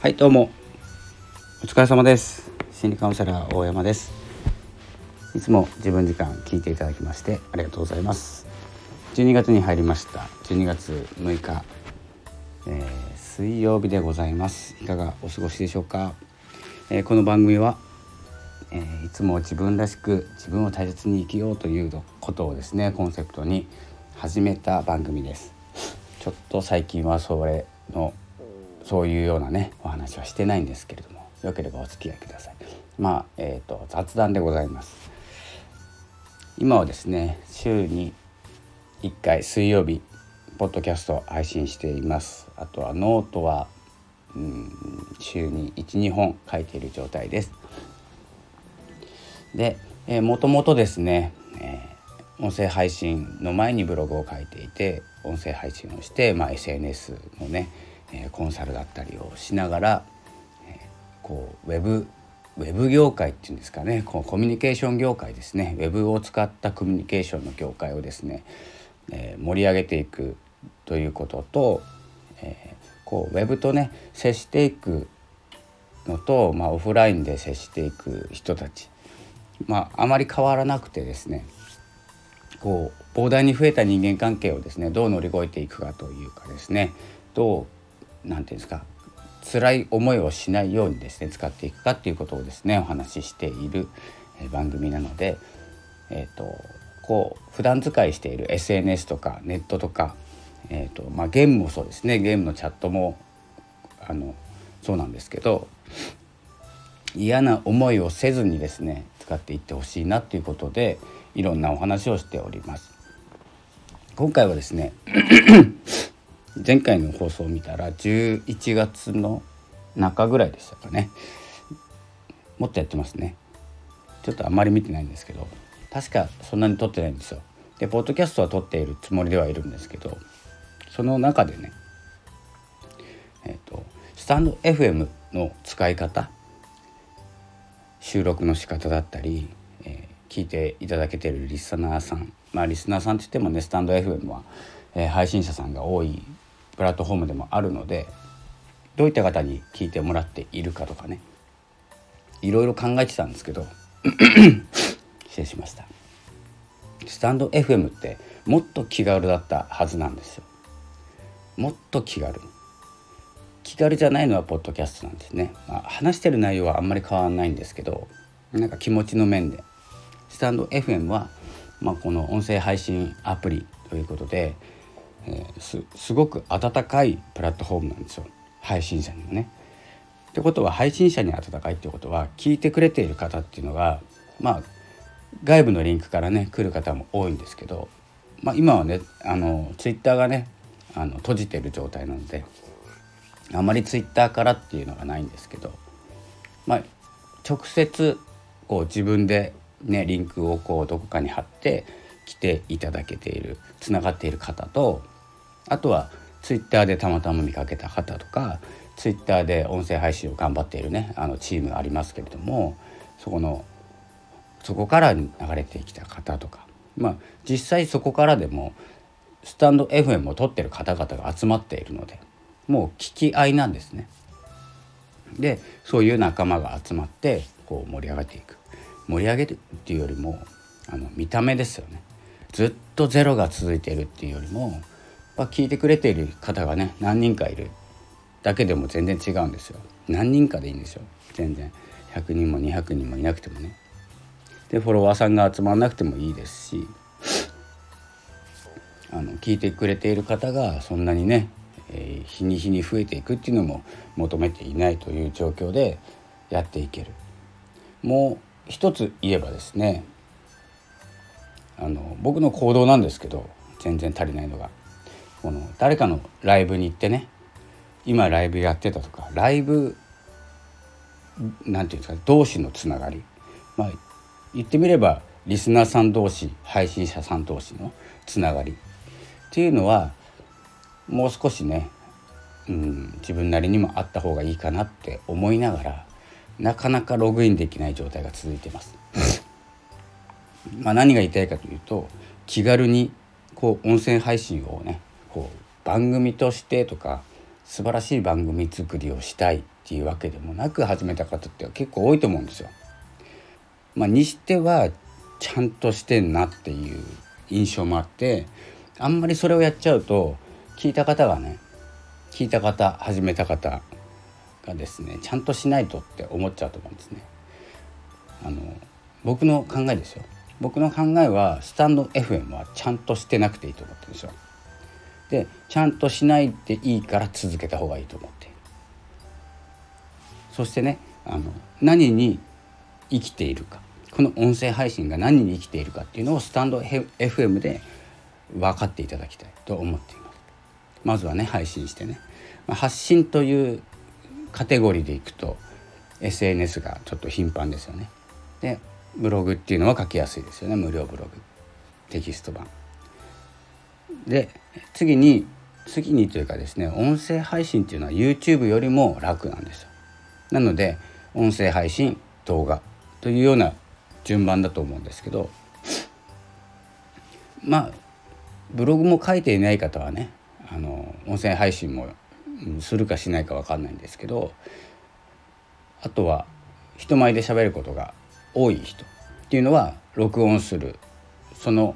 はいどうも。お疲れ様です。心理カウンセラー大山です。いつも自分時間聞いていただきましてありがとうございます。12月に入りました。12月6日、えー、水曜日でございます。いかがお過ごしでしょうか、えー、この番組は、えー、いつも自分らしく自分を大切に生きようということをですねコンセプトに始めた番組です。ちょっと最近はそれのそういうようなねお話はしてないんですけれどもよければお付き合いください。まあえーと、雑談でございます。今はですね週に1回水曜日ポッドキャスト配信しています。あとはノートは、うん、週に12本書いている状態です。で、えー、もともとですね、えー、音声配信の前にブログを書いていて音声配信をして、まあ、SNS のね、え、コンサルだったりをしながら、こうウェブウェブ業界っていうんですかね。こうコミュニケーション業界ですね。ウェブを使ったコミュニケーションの業界をですね、え、盛り上げていくということと、え、こうウェブとね接していくのと、まあ、オフラインで接していく人たち、まあ、あまり変わらなくてですねこう膨大に増えた人間関係をですねどう乗り越えていくかというかですねどうなんていうんですか辛い思いをしないようにですね使っていくかっていうことをですねお話ししている番組なので、えーと、こう普段使いしている SNS とかネットとかえーとまあ、ゲームもそうですねゲームのチャットもあのそうなんですけど嫌な思いをせずにですね使っていってほしいなということでいろんなお話をしております。今回はですね前回の放送を見たら11月の中ぐらいでしたかね。もっとやってますね。ちょっとあんまり見てないんですけど。確かそんなに撮ってないんですよ。でポッドキャストは撮っているつもりではいるんですけどその中でねえっ、ー、とスタンド FM の使い方収録の仕方だったり、えー、聞いていただけてるリスナーさん。まあリスナーさんって言ってもねスタンド FM は、えー、配信者さんが多いプラットフォームでもあるのでどういった方に聞いてもらっているかとかね。いろいろ考えてたんですけど 失礼しました。スタンド FM ってもっと気軽だったはずなんですよ。もっと気軽。気軽じゃないのはポッドキャストなんですね、まあ、話してる内容はあんまり変わらないんですけどなんか気持ちの面で。スタンド FM は、まあ、この音声配信アプリということで、えー、すごく温かいプラットフォームなんですよ配信者にもね。ってことは配信者に温かいってことは聞いてくれている方っていうのがまあ外部のリンクからね来る方も多いんですけど、まあ、今はねあのツイッターがねあの閉じてる状態なのであまりツイッターからっていうのがないんですけど、まあ、直接こう自分でねリンクをこうどこかに貼って来ていただけているつながっている方とあとはツイッターでたまたま見かけた方とかツイッターで音声配信を頑張っているねあのチームがありますけれどもそこのそこから流れてきた方とかまあ実際そこからでもスタンド FM を撮ってる方々が集まっているのでもう聞き合いなんですね。でそういう仲間が集まってこう盛り上がっていく盛り上げるっていうよりもあの見た目ですよねずっとゼロが続いているっていうよりもや聞いてくれている方がね何人かいる。だけでも全然違うんですよ。何人かでいいんですよ。全然。100人も200人もいなくてもね。でフォロワーさんが集まらなくてもいいですし。あの聞いてくれている方がそんなにね、えー、日に日に増えていくっていうのも求めていないという状況でやっていける。もう一つ言えばですねあの僕の行動なんですけど全然足りないのが。この誰かのライブに行ってね今ライブやってたとかライブなんていうんですか同士のつながりまあ言ってみればリスナーさん同士配信者さん同士のつながりっていうのはもう少しね、うん、自分なりにもあった方がいいかなって思いながらなかなかログインできない状態が続いてます。まあ何が言いたいかというと気軽にこう音声配信をねこう番組としてとか素晴らしい番組作りをしたいっていうわけでもなく始めた方って結構多いと思うんですよ。まあ、にしてはちゃんとしてんなっていう印象もあってあんまりそれをやっちゃうと聞いた方がね聞いた方始めた方がですねちゃんとしないとって思っちゃうと思うんですね。あの僕の考えですよ僕の考えはスタンド FM はちゃんとしてなくていいと思ってるんですよ。でちゃんとしないでいいから続けた方がいいと思っているそしてねあの何に生きているかこの音声配信が何に生きているかっていうのをスタンド FM で分かっていただきたいと思っています。まずはね配信してね、発信というカテゴリーでいくと SNS がちょっと頻繁ですよね。でブログっていうのは書きやすいですよね無料ブログテキスト版。で次に次にというかですね音声配信っていうのは YouTube よりも楽なんですよ。なので音声配信動画というような順番だと思うんですけどまあブログも書いていない方はねあの音声配信もするかしないか分かんないんですけどあとは人前で喋ることが多い人っていうのは録音するその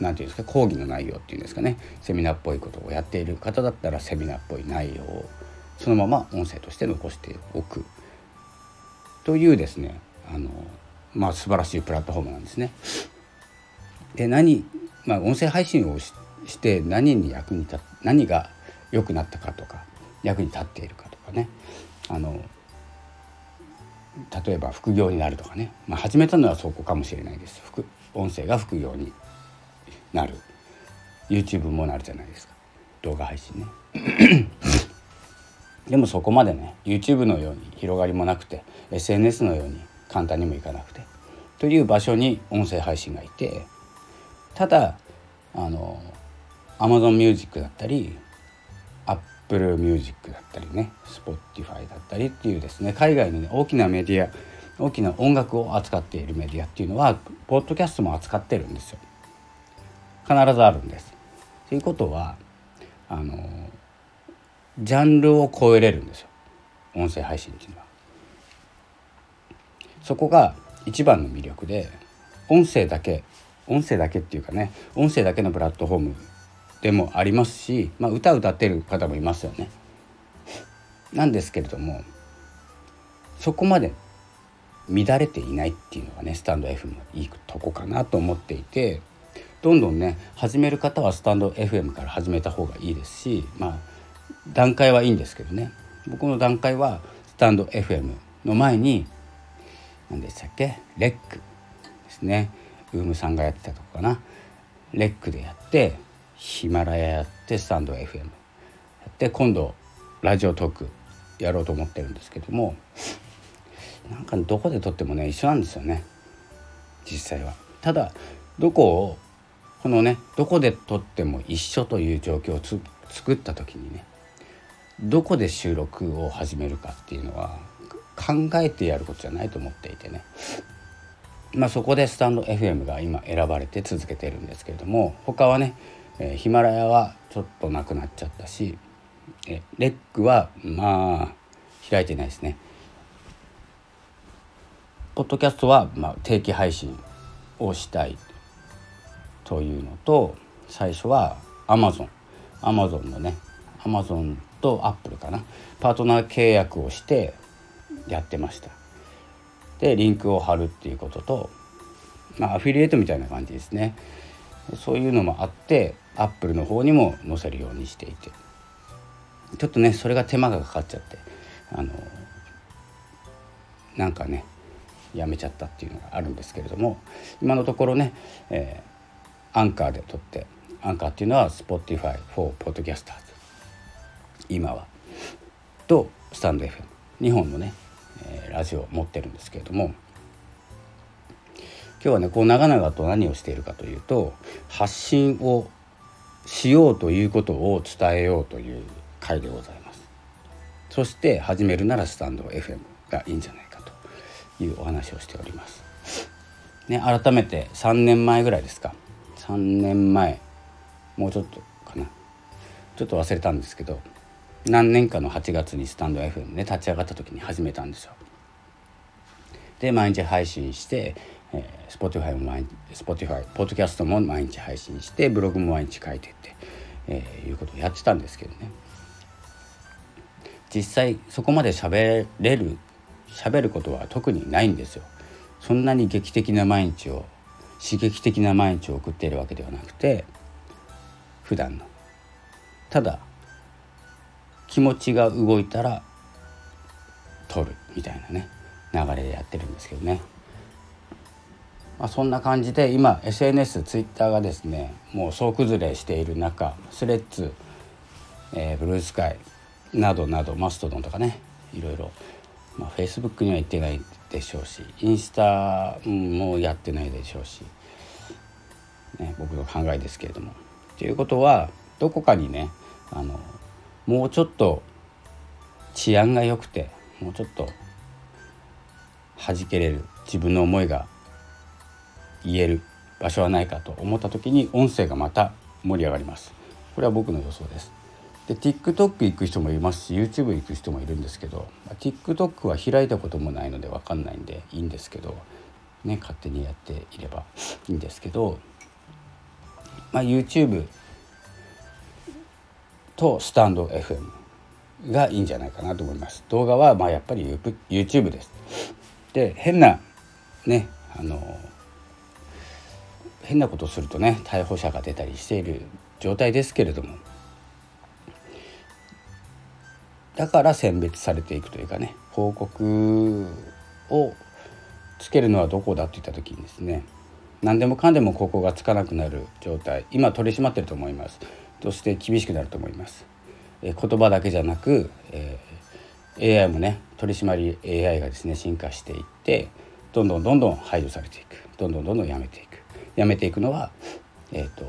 何て言うんですか講義の内容っていうんですかね。セミナーっぽいことをやっている方だったらセミナーっぽい内容をそのまま音声として残しておく。というですねあのまあ素晴らしいプラットフォームなんですね。で何、まあ、音声配信をして何に役に立何が良くなったかとか役に立っているかとかね。あの例えば副業になるとかね、まあ、始めたのはそこかもしれないです。副音声が副業になる。YouTube もなるじゃないですか。動画配信ね。でもそこまでね YouTube のように広がりもなくて SNS のように簡単にもいかなくてという場所に音声配信がいてただあの Amazon Music だったり Apple Music だったりね Spotify だったりっていうですね海外の、ね、大きなメディア大きな音楽を扱っているメディアっていうのはポッドキャストも扱ってるんですよ必ずあるんです。ということはあのジャンルを超えれるんですよ音声配信っていうのは。そこが一番の魅力で音声だけ音声だけっていうかね音声だけのプラットフォームでもありますし、まあ、歌歌ってる方もいますよね。なんですけれどもそこまで乱れていないっていうのがねスタンド F のいいとこかなと思っていてどんどんね始める方はスタンド FM から始めた方がいいですしまあ段階はいいんですけどね。僕の段階はスタンド FM の前に何でしたっけ？レックですね。ウームさんがやってたとこかな。レックでやってヒマラヤやってスタンド FM やって今度ラジオトークやろうと思ってるんですけどもなんかどこで撮ってもね一緒なんですよね。実際は。ただどこをこのねどこで撮っても一緒という状況を作った時にねどこで収録を始めるかっていうのは考えてやることじゃないと思っていてね。まあそこでスタンド FM が今選ばれて続けてるんですけれども他はね、え、ヒマラヤはちょっとなくなっちゃったし、えレックはまあ開いてないですね。ポッドキャストはまあ定期配信をしたいというのと最初はアマゾンアマゾンのねアマゾンとアップルかな。パートナー契約をしてやってました。でリンクを貼るっていうこととまあアフィリエイトみたいな感じですね。そういうのもあってアップルの方にも載せるようにしていて。ちょっとねそれが手間がかかっちゃってあのなんかねやめちゃったっていうのがあるんですけれども今のところね、えアンカーで撮ってアンカーっていうのは Spotify for Podcasters 今は。とスタンド FM 日本のね、えー、ラジオを持ってるんですけれども。今日はねこう長々と何をしているかというと発信をしようということを伝えようという回でございます。そして始めるならスタンド FM がいいんじゃないかというお話をしております。ね改めて3年前ぐらいですか。3年前もうちょっとかなちょっと忘れたんですけど何年かの8月にスタンド FM ね立ち上がった時に始めたんですよ。で毎日配信して、えー、Spotify も毎日 Spotify ポッドキャストも毎日配信してブログも毎日書いてって、えー、いうことをやってたんですけどね実際そこまで喋れる喋ることは特にないんですよ。そんなに劇的な毎日を刺激的な毎日を送っているわけではなくて普段の。ただ気持ちが動いたら撮るみたいなね流れでやってるんですけどね、まあ、そんな感じで今 SNS ツイッターがですねもう総崩れしている中スレッズ、えー、ブルースカイなどなどマストドンとかねいろいろまあ、Facebook には行ってないでしょうしインスタもやってないでしょうし、ね、僕の考えですけれども。ということはどこかにねあのもうちょっと治安が良くてもうちょっと弾けれる自分の思いが言える場所はないかと思った時に音声がまた盛り上がりますこれは僕の予想ですで TikTok 行く人もいますし YouTube 行く人もいるんですけど TikTok は開いたこともないので分かんないんでいいんですけど、ね、勝手にやっていればいいんですけど、まあ、YouTube とスタンド FM がいいんじゃないかなと思います。動画はまあやっぱり YouTube です。で変なねあの変なことするとね逮捕者が出たりしている状態ですけれどもだから選別されていくというかね報告をつけるのはどこだって言った時にですね何でもかんでもここがつかなくなる状態今取り締まってると思います。そして厳しくなると思います、え言葉だけじゃなく、えー、AI もね取り締まり AI がですね進化していってどんどんどんどん排除されていく。どんどんどんどんやめていく。やめていくのはえーと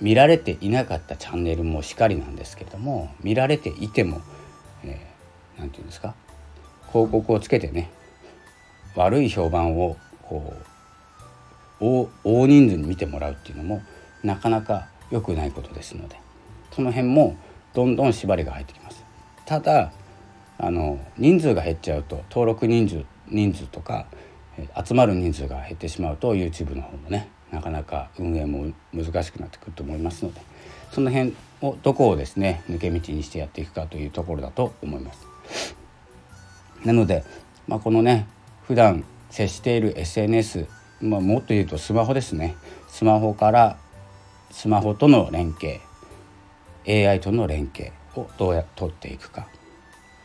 見られていなかったチャンネルもしかりなんですけれども見られていてもえー、て言うんですか？広告をつけてね悪い評判をこう大人数に見てもらうっていうのもなかなか良くないことですのでその辺もどんどん縛りが入ってきます。ただあの人数が減っちゃうと登録人数人数とか集まる人数が減ってしまうと YouTube の方もねなかなか運営も難しくなってくると思いますのでその辺をどこをですね抜け道にしてやっていくかというところだと思います。なので、まあ、このね普段接している SNS、まあ、もっと言うとスマホですねスマホからスマホとの連携 AI との連携をどうやって取っていくか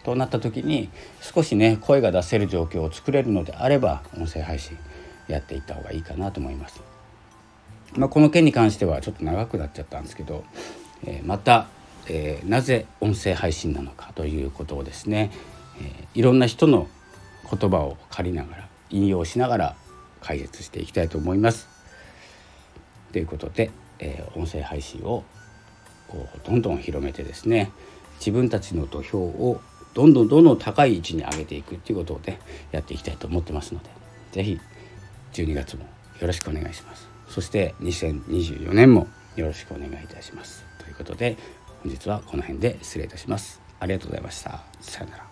となった時に少しね声が出せる状況を作れるのであれば音声配信やっていった方がいいかなと思います。まあ、この件に関してはちょっと長くなっちゃったんですけど、えー、また、えー、なぜ音声配信なのかということをですね、え、いろんな人の言葉を借りながら引用しながら解説していきたいと思います。ということで、え音声配信をどんどん広めてですね自分たちの土俵をどんどんどんどん高い位置に上げていくっていうことをねやっていきたいと思ってますので是非12月もよろしくお願いします。そして2024年もよろしくお願いいたします。ということで本日はこの辺で失礼いたします。ありがとうございました。さようなら。